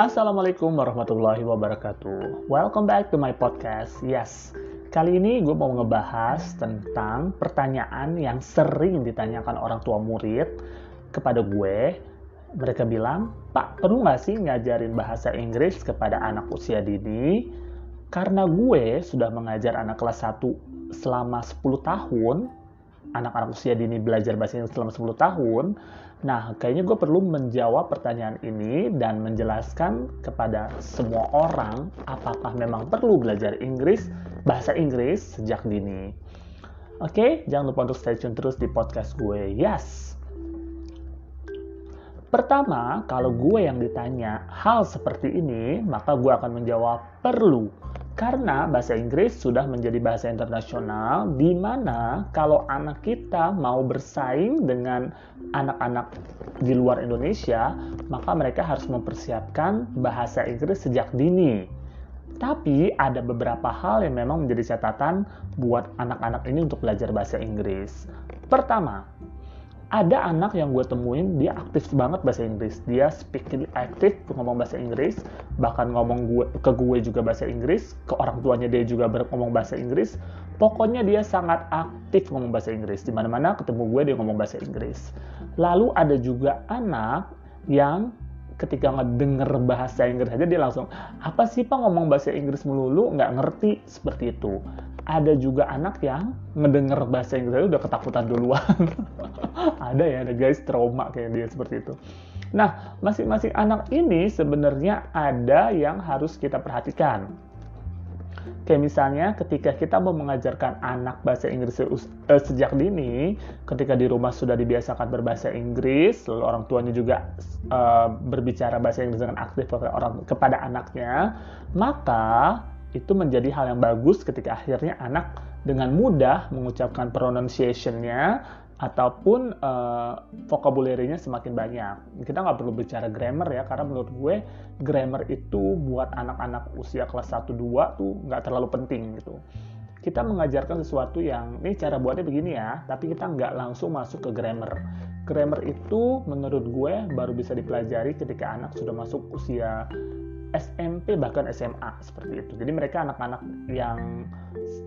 Assalamualaikum warahmatullahi wabarakatuh. Welcome back to my podcast. Yes, kali ini gue mau ngebahas tentang pertanyaan yang sering ditanyakan orang tua murid kepada gue. Mereka bilang, Pak, perlu nggak sih ngajarin bahasa Inggris kepada anak usia dini? Karena gue sudah mengajar anak kelas 1 selama 10 tahun, anak-anak usia dini belajar bahasa Inggris selama 10 tahun. Nah, kayaknya gue perlu menjawab pertanyaan ini dan menjelaskan kepada semua orang apakah memang perlu belajar Inggris, bahasa Inggris sejak dini. Oke, jangan lupa untuk stay tune terus di podcast gue. Yes. Pertama, kalau gue yang ditanya hal seperti ini, maka gue akan menjawab perlu karena bahasa Inggris sudah menjadi bahasa internasional di mana kalau anak kita mau bersaing dengan anak-anak di luar Indonesia, maka mereka harus mempersiapkan bahasa Inggris sejak dini. Tapi ada beberapa hal yang memang menjadi catatan buat anak-anak ini untuk belajar bahasa Inggris. Pertama, ada anak yang gue temuin dia aktif banget bahasa Inggris. Dia speaking aktif ngomong bahasa Inggris. Bahkan ngomong gue ke gue juga bahasa Inggris. Ke orang tuanya dia juga ngomong bahasa Inggris. Pokoknya dia sangat aktif ngomong bahasa Inggris. Di mana-mana ketemu gue dia ngomong bahasa Inggris. Lalu ada juga anak yang ketika ngedenger bahasa Inggris aja dia langsung apa sih pak ngomong bahasa Inggris melulu? Nggak ngerti. Seperti itu. Ada juga anak yang ngedenger bahasa Inggris udah ketakutan duluan. Ada ya ada guys trauma kayak dia seperti itu. Nah masing-masing anak ini sebenarnya ada yang harus kita perhatikan Kayak misalnya ketika kita mau mengajarkan anak bahasa Inggris uh, sejak dini, ketika di rumah sudah dibiasakan berbahasa Inggris, lalu orang tuanya juga uh, berbicara bahasa Inggris dengan aktif kepada orang kepada anaknya, maka itu menjadi hal yang bagus ketika akhirnya anak dengan mudah mengucapkan pronunciation-nya ataupun uh, vocabulary-nya semakin banyak. Kita nggak perlu bicara grammar ya, karena menurut gue grammar itu buat anak-anak usia kelas 1-2 tuh nggak terlalu penting gitu. Kita mengajarkan sesuatu yang, ini cara buatnya begini ya, tapi kita nggak langsung masuk ke grammar. Grammar itu menurut gue baru bisa dipelajari ketika anak sudah masuk usia SMP bahkan SMA seperti itu. Jadi mereka anak-anak yang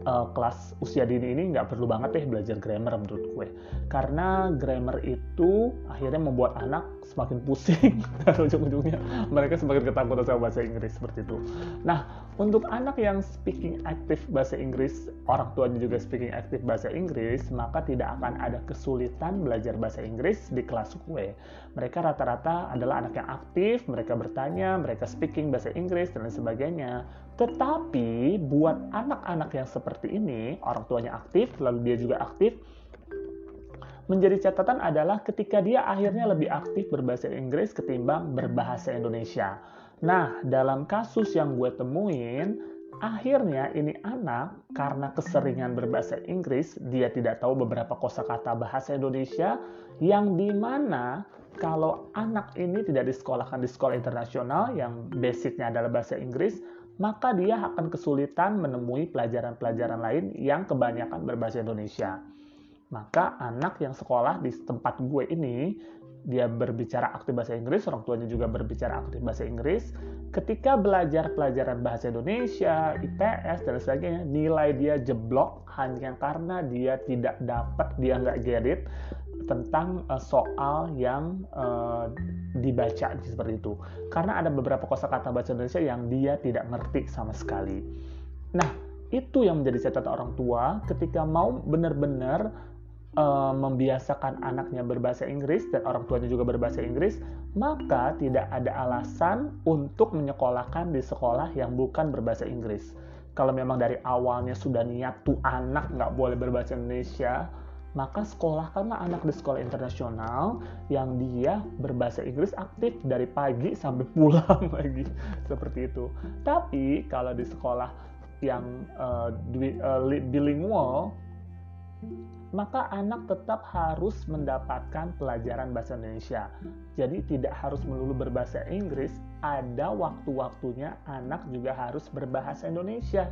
uh, kelas usia dini ini nggak perlu banget deh belajar grammar menurut gue. Karena grammar itu akhirnya membuat anak semakin pusing dan ujung-ujungnya mereka semakin ketakutan sama bahasa Inggris seperti itu. Nah, untuk anak yang speaking aktif bahasa Inggris, orang tuanya juga speaking aktif bahasa Inggris, maka tidak akan ada kesulitan belajar bahasa Inggris di kelas gue. Mereka rata-rata adalah anak yang aktif, mereka bertanya, mereka speaking bahasa Inggris dan lain sebagainya. Tetapi buat anak-anak yang seperti ini, orang tuanya aktif, lalu dia juga aktif, menjadi catatan adalah ketika dia akhirnya lebih aktif berbahasa Inggris ketimbang berbahasa Indonesia. Nah, dalam kasus yang gue temuin, akhirnya ini anak karena keseringan berbahasa Inggris, dia tidak tahu beberapa kosakata bahasa Indonesia yang di mana kalau anak ini tidak disekolahkan di sekolah internasional yang basicnya adalah bahasa Inggris, maka dia akan kesulitan menemui pelajaran-pelajaran lain yang kebanyakan berbahasa Indonesia. Maka anak yang sekolah di tempat gue ini, dia berbicara aktif bahasa Inggris, orang tuanya juga berbicara aktif bahasa Inggris. Ketika belajar pelajaran bahasa Indonesia, IPS, dan sebagainya, nilai dia jeblok hanya karena dia tidak dapat, dia nggak get it, tentang uh, soal yang uh, dibaca seperti itu. Karena ada beberapa kosakata bahasa Indonesia yang dia tidak ngerti sama sekali. Nah, itu yang menjadi catatan orang tua ketika mau benar-benar uh, membiasakan anaknya berbahasa Inggris dan orang tuanya juga berbahasa Inggris, maka tidak ada alasan untuk menyekolahkan di sekolah yang bukan berbahasa Inggris. Kalau memang dari awalnya sudah niat tuh anak nggak boleh berbahasa Indonesia, maka sekolahkanlah anak di sekolah internasional yang dia berbahasa Inggris aktif dari pagi sampai pulang lagi seperti itu. Tapi kalau di sekolah yang uh, bilingual maka anak tetap harus mendapatkan pelajaran bahasa Indonesia. Jadi tidak harus melulu berbahasa Inggris, ada waktu-waktunya anak juga harus berbahasa Indonesia.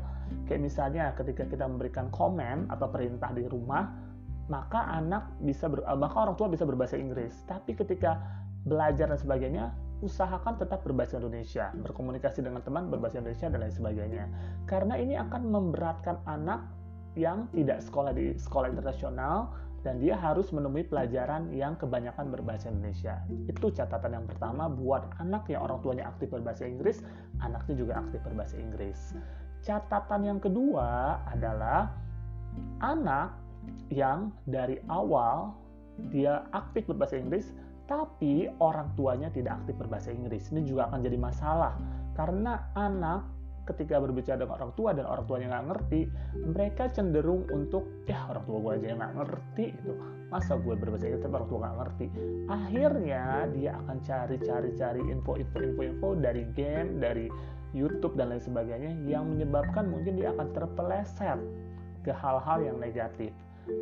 Kayak misalnya ketika kita memberikan komen atau perintah di rumah, maka anak bisa ber, eh, maka orang tua bisa berbahasa Inggris. Tapi ketika belajar dan sebagainya, usahakan tetap berbahasa Indonesia, berkomunikasi dengan teman berbahasa Indonesia dan lain sebagainya. Karena ini akan memberatkan anak yang tidak sekolah di sekolah internasional dan dia harus menemui pelajaran yang kebanyakan berbahasa Indonesia. Itu catatan yang pertama buat anak yang orang tuanya aktif berbahasa Inggris, anaknya juga aktif berbahasa Inggris. Catatan yang kedua adalah anak yang dari awal dia aktif berbahasa Inggris, tapi orang tuanya tidak aktif berbahasa Inggris. Ini juga akan jadi masalah karena anak ketika berbicara dengan orang tua dan orang tuanya nggak ngerti, mereka cenderung untuk ya orang tua gue aja yang nggak ngerti itu masa gue berbahasa Inggris tapi orang tua nggak ngerti. Akhirnya dia akan cari-cari-cari info-info-info-info dari game, dari YouTube dan lain sebagainya yang menyebabkan mungkin dia akan terpeleset ke hal-hal yang negatif.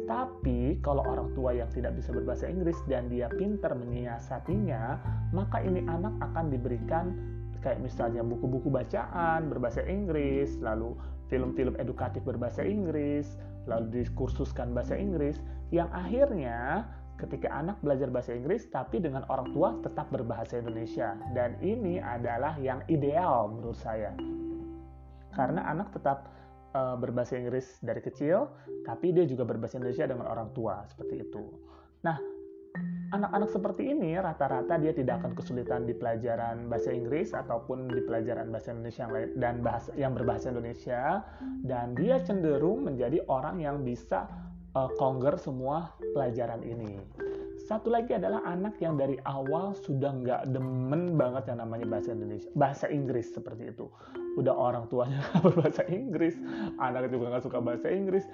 Tapi kalau orang tua yang tidak bisa berbahasa Inggris dan dia pintar menyiasatinya, maka ini anak akan diberikan kayak misalnya buku-buku bacaan berbahasa Inggris, lalu film-film edukatif berbahasa Inggris, lalu dikursuskan bahasa Inggris, yang akhirnya ketika anak belajar bahasa Inggris tapi dengan orang tua tetap berbahasa Indonesia. Dan ini adalah yang ideal menurut saya. Karena anak tetap uh, berbahasa Inggris dari kecil tapi dia juga berbahasa Indonesia dengan orang tua seperti itu. Nah anak-anak seperti ini rata-rata dia tidak akan kesulitan di pelajaran bahasa Inggris ataupun di pelajaran bahasa Indonesia yang lain dan bahasa yang berbahasa Indonesia dan dia cenderung menjadi orang yang bisa uh, conquer semua pelajaran ini. Satu lagi adalah anak yang dari awal sudah nggak demen banget yang namanya bahasa Indonesia, bahasa Inggris seperti itu. Udah orang tuanya berbahasa Inggris, anak juga nggak suka bahasa Inggris.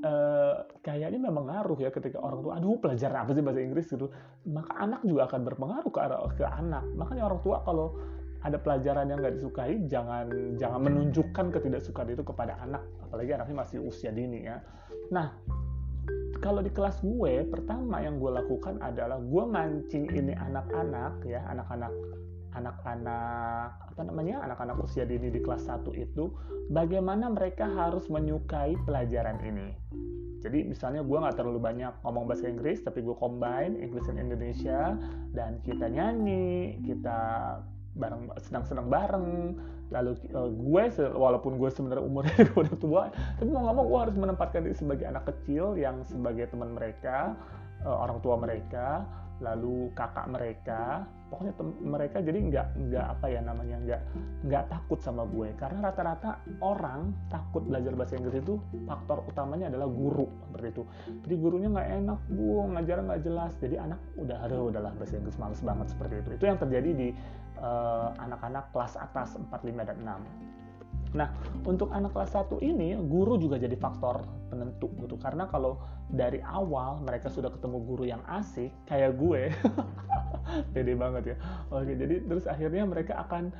Uh, kayaknya memang ngaruh ya ketika orang tua, aduh pelajaran apa sih bahasa Inggris gitu. Maka anak juga akan berpengaruh ke, ke anak. Makanya orang tua kalau ada pelajaran yang nggak disukai, jangan jangan menunjukkan ketidaksukaan itu kepada anak, apalagi anaknya masih usia dini ya. Nah, kalau di kelas gue pertama yang gue lakukan adalah gue mancing ini anak-anak ya anak-anak anak-anak apa namanya anak-anak usia dini di kelas 1 itu bagaimana mereka harus menyukai pelajaran ini? Jadi misalnya gue nggak terlalu banyak ngomong bahasa Inggris tapi gue combine English dan Indonesia dan kita nyanyi kita bareng senang-senang bareng. Lalu uh, gue walaupun gue sebenarnya umurnya udah tua tapi mau nggak mau gue harus menempatkan diri sebagai anak kecil yang sebagai teman mereka uh, orang tua mereka lalu kakak mereka pokoknya mereka jadi nggak nggak apa ya namanya nggak nggak takut sama gue. Karena rata-rata orang takut belajar bahasa Inggris itu faktor utamanya adalah guru seperti itu. Jadi gurunya nggak enak bu ngajar nggak jelas. Jadi anak udah ada udahlah bahasa Inggris males banget seperti itu. Itu yang terjadi di Eh, anak-anak uh, kelas atas 4, 5, dan 6. Nah, untuk anak kelas 1 ini, guru juga jadi faktor penentu gitu. Karena kalau dari awal mereka sudah ketemu guru yang asik, kayak gue, pede banget ya. Oke, jadi terus akhirnya mereka akan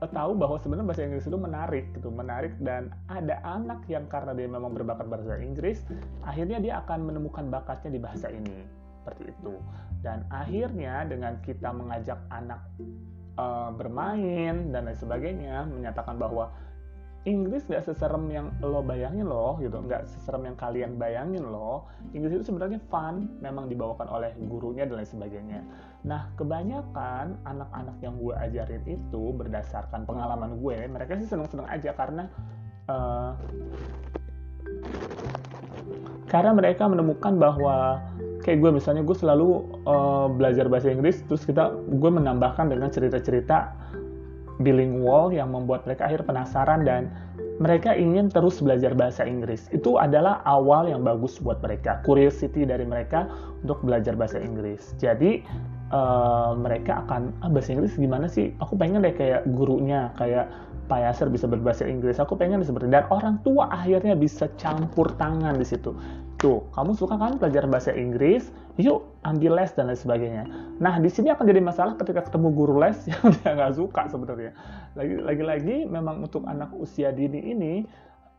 eh, tahu bahwa sebenarnya bahasa Inggris itu menarik gitu, menarik dan ada anak yang karena dia memang berbakat bahasa Inggris, akhirnya dia akan menemukan bakatnya di bahasa ini. Seperti itu. Dan akhirnya dengan kita mengajak anak uh, bermain dan lain sebagainya menyatakan bahwa Inggris gak seserem yang lo bayangin loh gitu. Nggak seserem yang kalian bayangin loh. Inggris itu sebenarnya fun memang dibawakan oleh gurunya dan lain sebagainya. Nah kebanyakan anak-anak yang gue ajarin itu berdasarkan pengalaman gue mereka sih seneng-seneng aja karena uh, karena mereka menemukan bahwa kayak gue misalnya gue selalu uh, belajar bahasa Inggris terus kita gue menambahkan dengan cerita-cerita bilingual yang membuat mereka akhir penasaran dan mereka ingin terus belajar bahasa Inggris. Itu adalah awal yang bagus buat mereka, curiosity dari mereka untuk belajar bahasa Inggris. Jadi uh, mereka akan ah, bahasa Inggris gimana sih? Aku pengen deh kayak gurunya, kayak Pak Yasser bisa berbahasa Inggris. Aku pengen seperti dan orang tua akhirnya bisa campur tangan di situ. Tuh, kamu suka kan belajar bahasa Inggris? Yuk, ambil les dan lain sebagainya. Nah, di sini akan jadi masalah ketika ketemu guru les yang dia nggak suka sebenarnya. Lagi-lagi, memang untuk anak usia dini ini,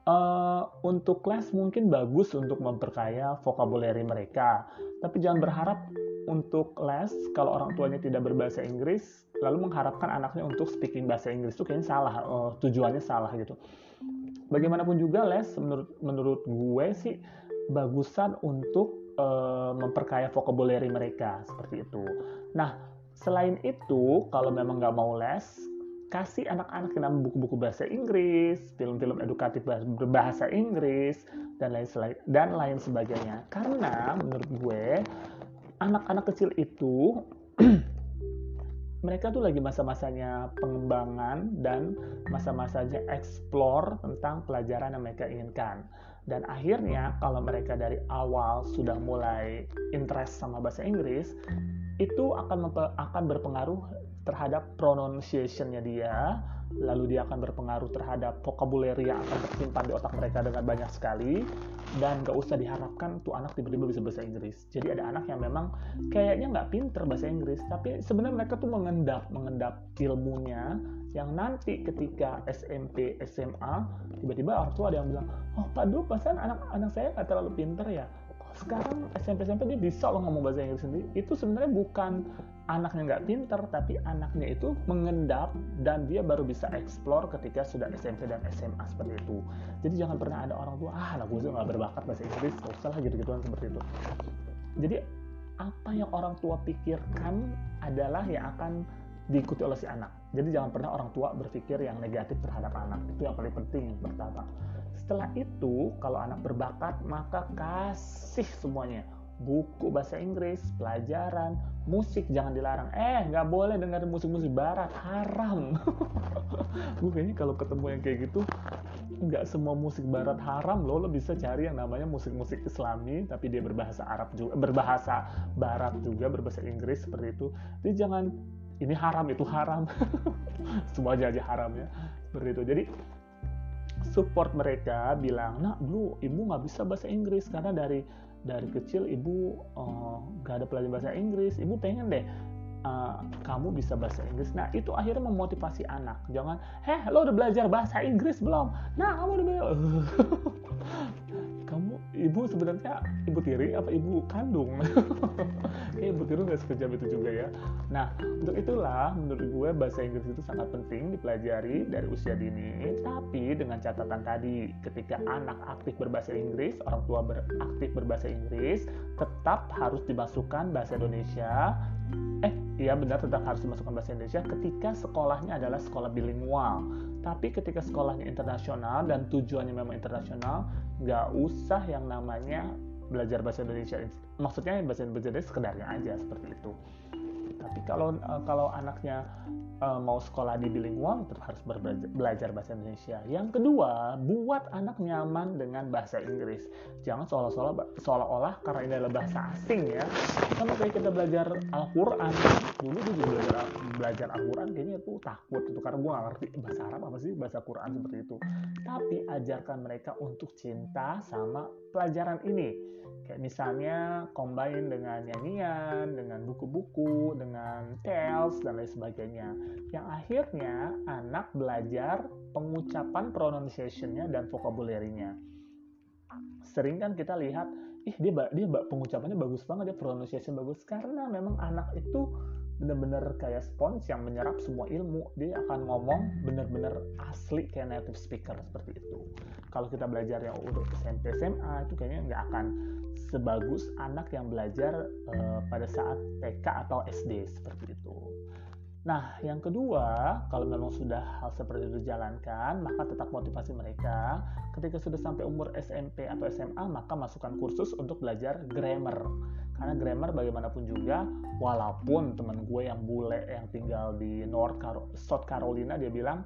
uh, untuk les mungkin bagus untuk memperkaya vokabuleri mereka. Tapi jangan berharap untuk les kalau orang tuanya tidak berbahasa Inggris, lalu mengharapkan anaknya untuk speaking bahasa Inggris itu kayaknya salah. Uh, tujuannya salah gitu. Bagaimanapun juga les, menurut menurut gue sih bagusan untuk uh, memperkaya vocabulary mereka seperti itu. Nah, Selain itu, kalau memang nggak mau les, kasih anak-anak ke dalam buku-buku bahasa Inggris, film-film edukatif berbahasa Inggris, dan lain dan lain sebagainya. Karena menurut gue anak-anak kecil itu mereka tuh lagi masa-masanya pengembangan dan masa-masanya explore tentang pelajaran yang mereka inginkan. Dan akhirnya kalau mereka dari awal sudah mulai interest sama bahasa Inggris, itu akan akan berpengaruh terhadap pronunciation-nya dia, lalu dia akan berpengaruh terhadap vocabulary yang akan tersimpan di otak mereka dengan banyak sekali. Dan gak usah diharapkan tuh anak tiba-tiba bisa bahasa Inggris. Jadi ada anak yang memang kayaknya nggak pinter bahasa Inggris tapi sebenarnya mereka tuh mengendap mengendap ilmunya yang nanti ketika SMP SMA tiba-tiba orang tua ada yang bilang oh Pak Du pasan anak-anak saya nggak terlalu pinter ya? Sekarang SMP SMP dia bisa loh ngomong bahasa Inggris sendiri. Itu sebenarnya bukan anaknya nggak pinter tapi anaknya itu mengendap dan dia baru bisa explore ketika sudah SMP dan SMA seperti itu. Jadi jangan pernah ada orang tua ah anak gue nggak berbakat bahasa Inggris gak usah lah gitu-gituan seperti itu. Jadi apa yang orang tua pikirkan adalah yang akan diikuti oleh si anak jadi jangan pernah orang tua berpikir yang negatif terhadap anak itu yang paling penting yang pertama setelah itu, kalau anak berbakat, maka kasih semuanya. Buku bahasa Inggris, pelajaran, musik jangan dilarang. Eh, nggak boleh dengerin musik-musik barat, haram. Gue kayaknya kalau ketemu yang kayak gitu, nggak semua musik barat haram loh. Lo bisa cari yang namanya musik-musik islami, tapi dia berbahasa Arab juga, berbahasa barat juga, berbahasa Inggris seperti itu. Jadi jangan ini haram itu haram. Semuanya aja haram ya. Seperti itu. Jadi support mereka bilang nah dulu ibu nggak bisa bahasa Inggris karena dari dari kecil ibu uh, ada pelajaran bahasa Inggris. Ibu pengen deh uh, kamu bisa bahasa Inggris. Nah itu akhirnya memotivasi anak. Jangan heh lo udah belajar bahasa Inggris belum? Nah kamu udah belajar ibu sebenarnya ibu tiri apa ibu kandung? Kayak ibu tiri nggak sekejam itu juga ya. Nah untuk itulah menurut gue bahasa Inggris itu sangat penting dipelajari dari usia dini tapi dengan catatan tadi ketika anak aktif berbahasa Inggris orang tua beraktif berbahasa Inggris tetap harus dimasukkan bahasa Indonesia. Eh iya benar tetap harus dimasukkan bahasa Indonesia ketika sekolahnya adalah sekolah bilingual tapi ketika sekolahnya internasional dan tujuannya memang internasional nggak usah yang namanya belajar bahasa Indonesia. Maksudnya bahasa Indonesia sekedarnya aja seperti itu tapi kalau uh, kalau anaknya uh, mau sekolah di bilingual tetap harus belajar bahasa Indonesia. Yang kedua, buat anak nyaman dengan bahasa Inggris. Jangan seolah-olah seolah-olah karena ini adalah bahasa asing ya. Sama kayak kita belajar Al-Qur'an. Dulu juga belajar belajar Al-Qur'an kayaknya tuh takut itu karena gue gak ngerti bahasa Arab apa sih bahasa Quran seperti itu. Tapi ajarkan mereka untuk cinta sama pelajaran ini Kayak misalnya combine dengan nyanyian, dengan buku-buku, dengan tales, dan lain sebagainya. Yang akhirnya anak belajar pengucapan pronunciation-nya dan vocabulary-nya. Sering kan kita lihat, ih dia dia pengucapannya bagus banget, dia pronunciation bagus karena memang anak itu bener-bener kayak spons yang menyerap semua ilmu dia akan ngomong bener-bener asli kayak native speaker seperti itu kalau kita belajar yang udah SMP SMA itu kayaknya nggak akan sebagus anak yang belajar uh, pada saat TK atau SD seperti itu Nah, yang kedua, kalau memang sudah hal seperti itu dijalankan, maka tetap motivasi mereka. Ketika sudah sampai umur SMP atau SMA, maka masukkan kursus untuk belajar grammar. Karena grammar bagaimanapun juga, walaupun teman gue yang bule yang tinggal di North Car South Carolina, dia bilang,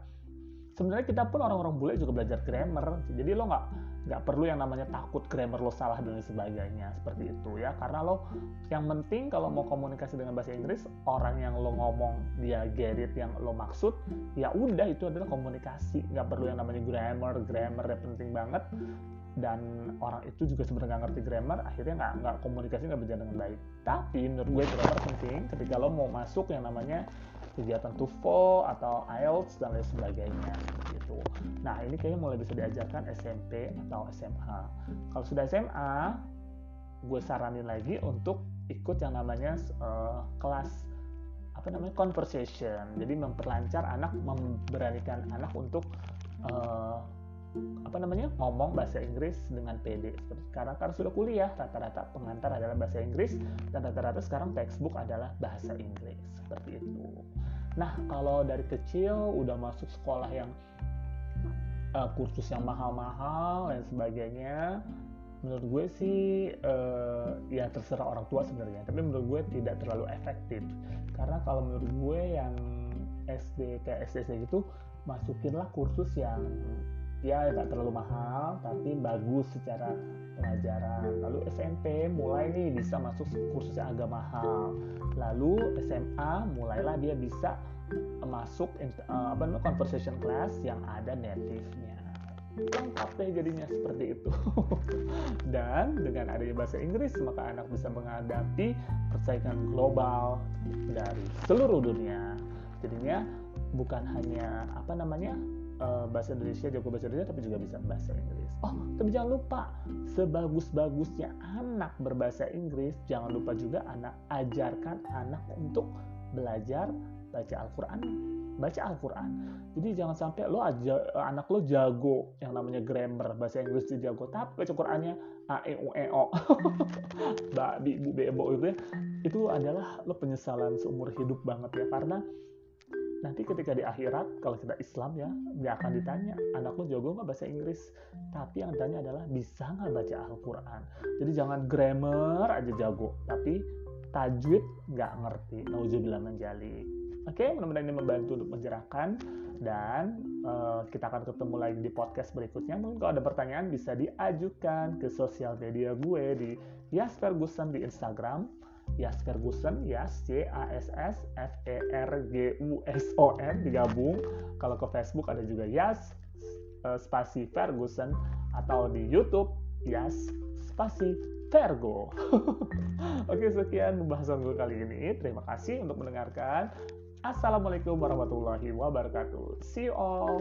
sebenarnya kita pun orang-orang bule juga belajar grammar. Jadi lo nggak nggak perlu yang namanya takut grammar lo salah dan sebagainya seperti itu ya. Karena lo yang penting kalau mau komunikasi dengan bahasa Inggris orang yang lo ngomong dia get it yang lo maksud ya udah itu adalah komunikasi. Nggak perlu yang namanya grammar grammar ya penting banget. Dan orang itu juga sebenarnya nggak ngerti grammar akhirnya nggak nggak komunikasi nggak berjalan dengan baik. Tapi menurut gue grammar penting ketika lo mau masuk yang namanya kegiatan TOEFL atau IELTS dan lain sebagainya gitu. Nah ini kayaknya mulai bisa diajarkan SMP atau SMA. Kalau sudah SMA, gue saranin lagi untuk ikut yang namanya uh, kelas apa namanya conversation. Jadi memperlancar anak, memberanikan anak untuk uh, apa namanya ngomong bahasa Inggris dengan PD karena karena sudah kuliah rata-rata pengantar adalah bahasa Inggris dan rata-rata sekarang textbook adalah bahasa Inggris seperti itu. Nah kalau dari kecil udah masuk sekolah yang uh, kursus yang mahal-mahal dan sebagainya. Menurut gue sih uh, ya terserah orang tua sebenarnya tapi menurut gue tidak terlalu efektif. Karena kalau menurut gue yang SD kayak SD gitu masukinlah kursus yang ya nggak terlalu mahal tapi bagus secara pelajaran. Lalu SMP mulai nih bisa masuk kursus yang agak mahal. Lalu SMA mulailah dia bisa masuk uh, apa namanya conversation class yang ada native-nya. Lengkap deh jadinya seperti itu. Dan dengan adanya bahasa Inggris maka anak bisa menghadapi persaingan global dari seluruh dunia. Jadinya bukan hanya apa namanya uh, bahasa Indonesia jago bahasa Indonesia tapi juga bisa bahasa Inggris. Oh tapi jangan lupa sebagus-bagusnya anak berbahasa Inggris jangan lupa juga anak ajarkan anak untuk belajar baca Al-Quran. Baca Al-Quran. Jadi jangan sampai lo aja anak lo jago yang namanya grammar bahasa Inggris dia jago tapi baca Qurannya a e u e o. Babi bu bebo itu ya. Itu adalah lo penyesalan seumur hidup banget ya karena nanti ketika di akhirat kalau kita Islam ya dia akan ditanya anak lo jago nggak bahasa Inggris? Tapi yang ditanya adalah bisa nggak baca Al-Quran? Jadi jangan grammar aja jago tapi tajwid nggak ngerti. Nauzubillah menjali oke mudah-mudahan ini membantu untuk menjerahkan dan uh, kita akan ketemu lagi di podcast berikutnya mungkin kalau ada pertanyaan bisa diajukan ke sosial media gue di Yas Ferguson di Instagram Yas Ferguson, Yas C A S S F E R G U S O N digabung. Kalau ke Facebook ada juga Yas uh, spasi Ferguson atau di YouTube Yas spasi Vergo. Oke, sekian pembahasan gue kali ini. Terima kasih untuk mendengarkan. Assalamualaikum warahmatullahi wabarakatuh. See you all.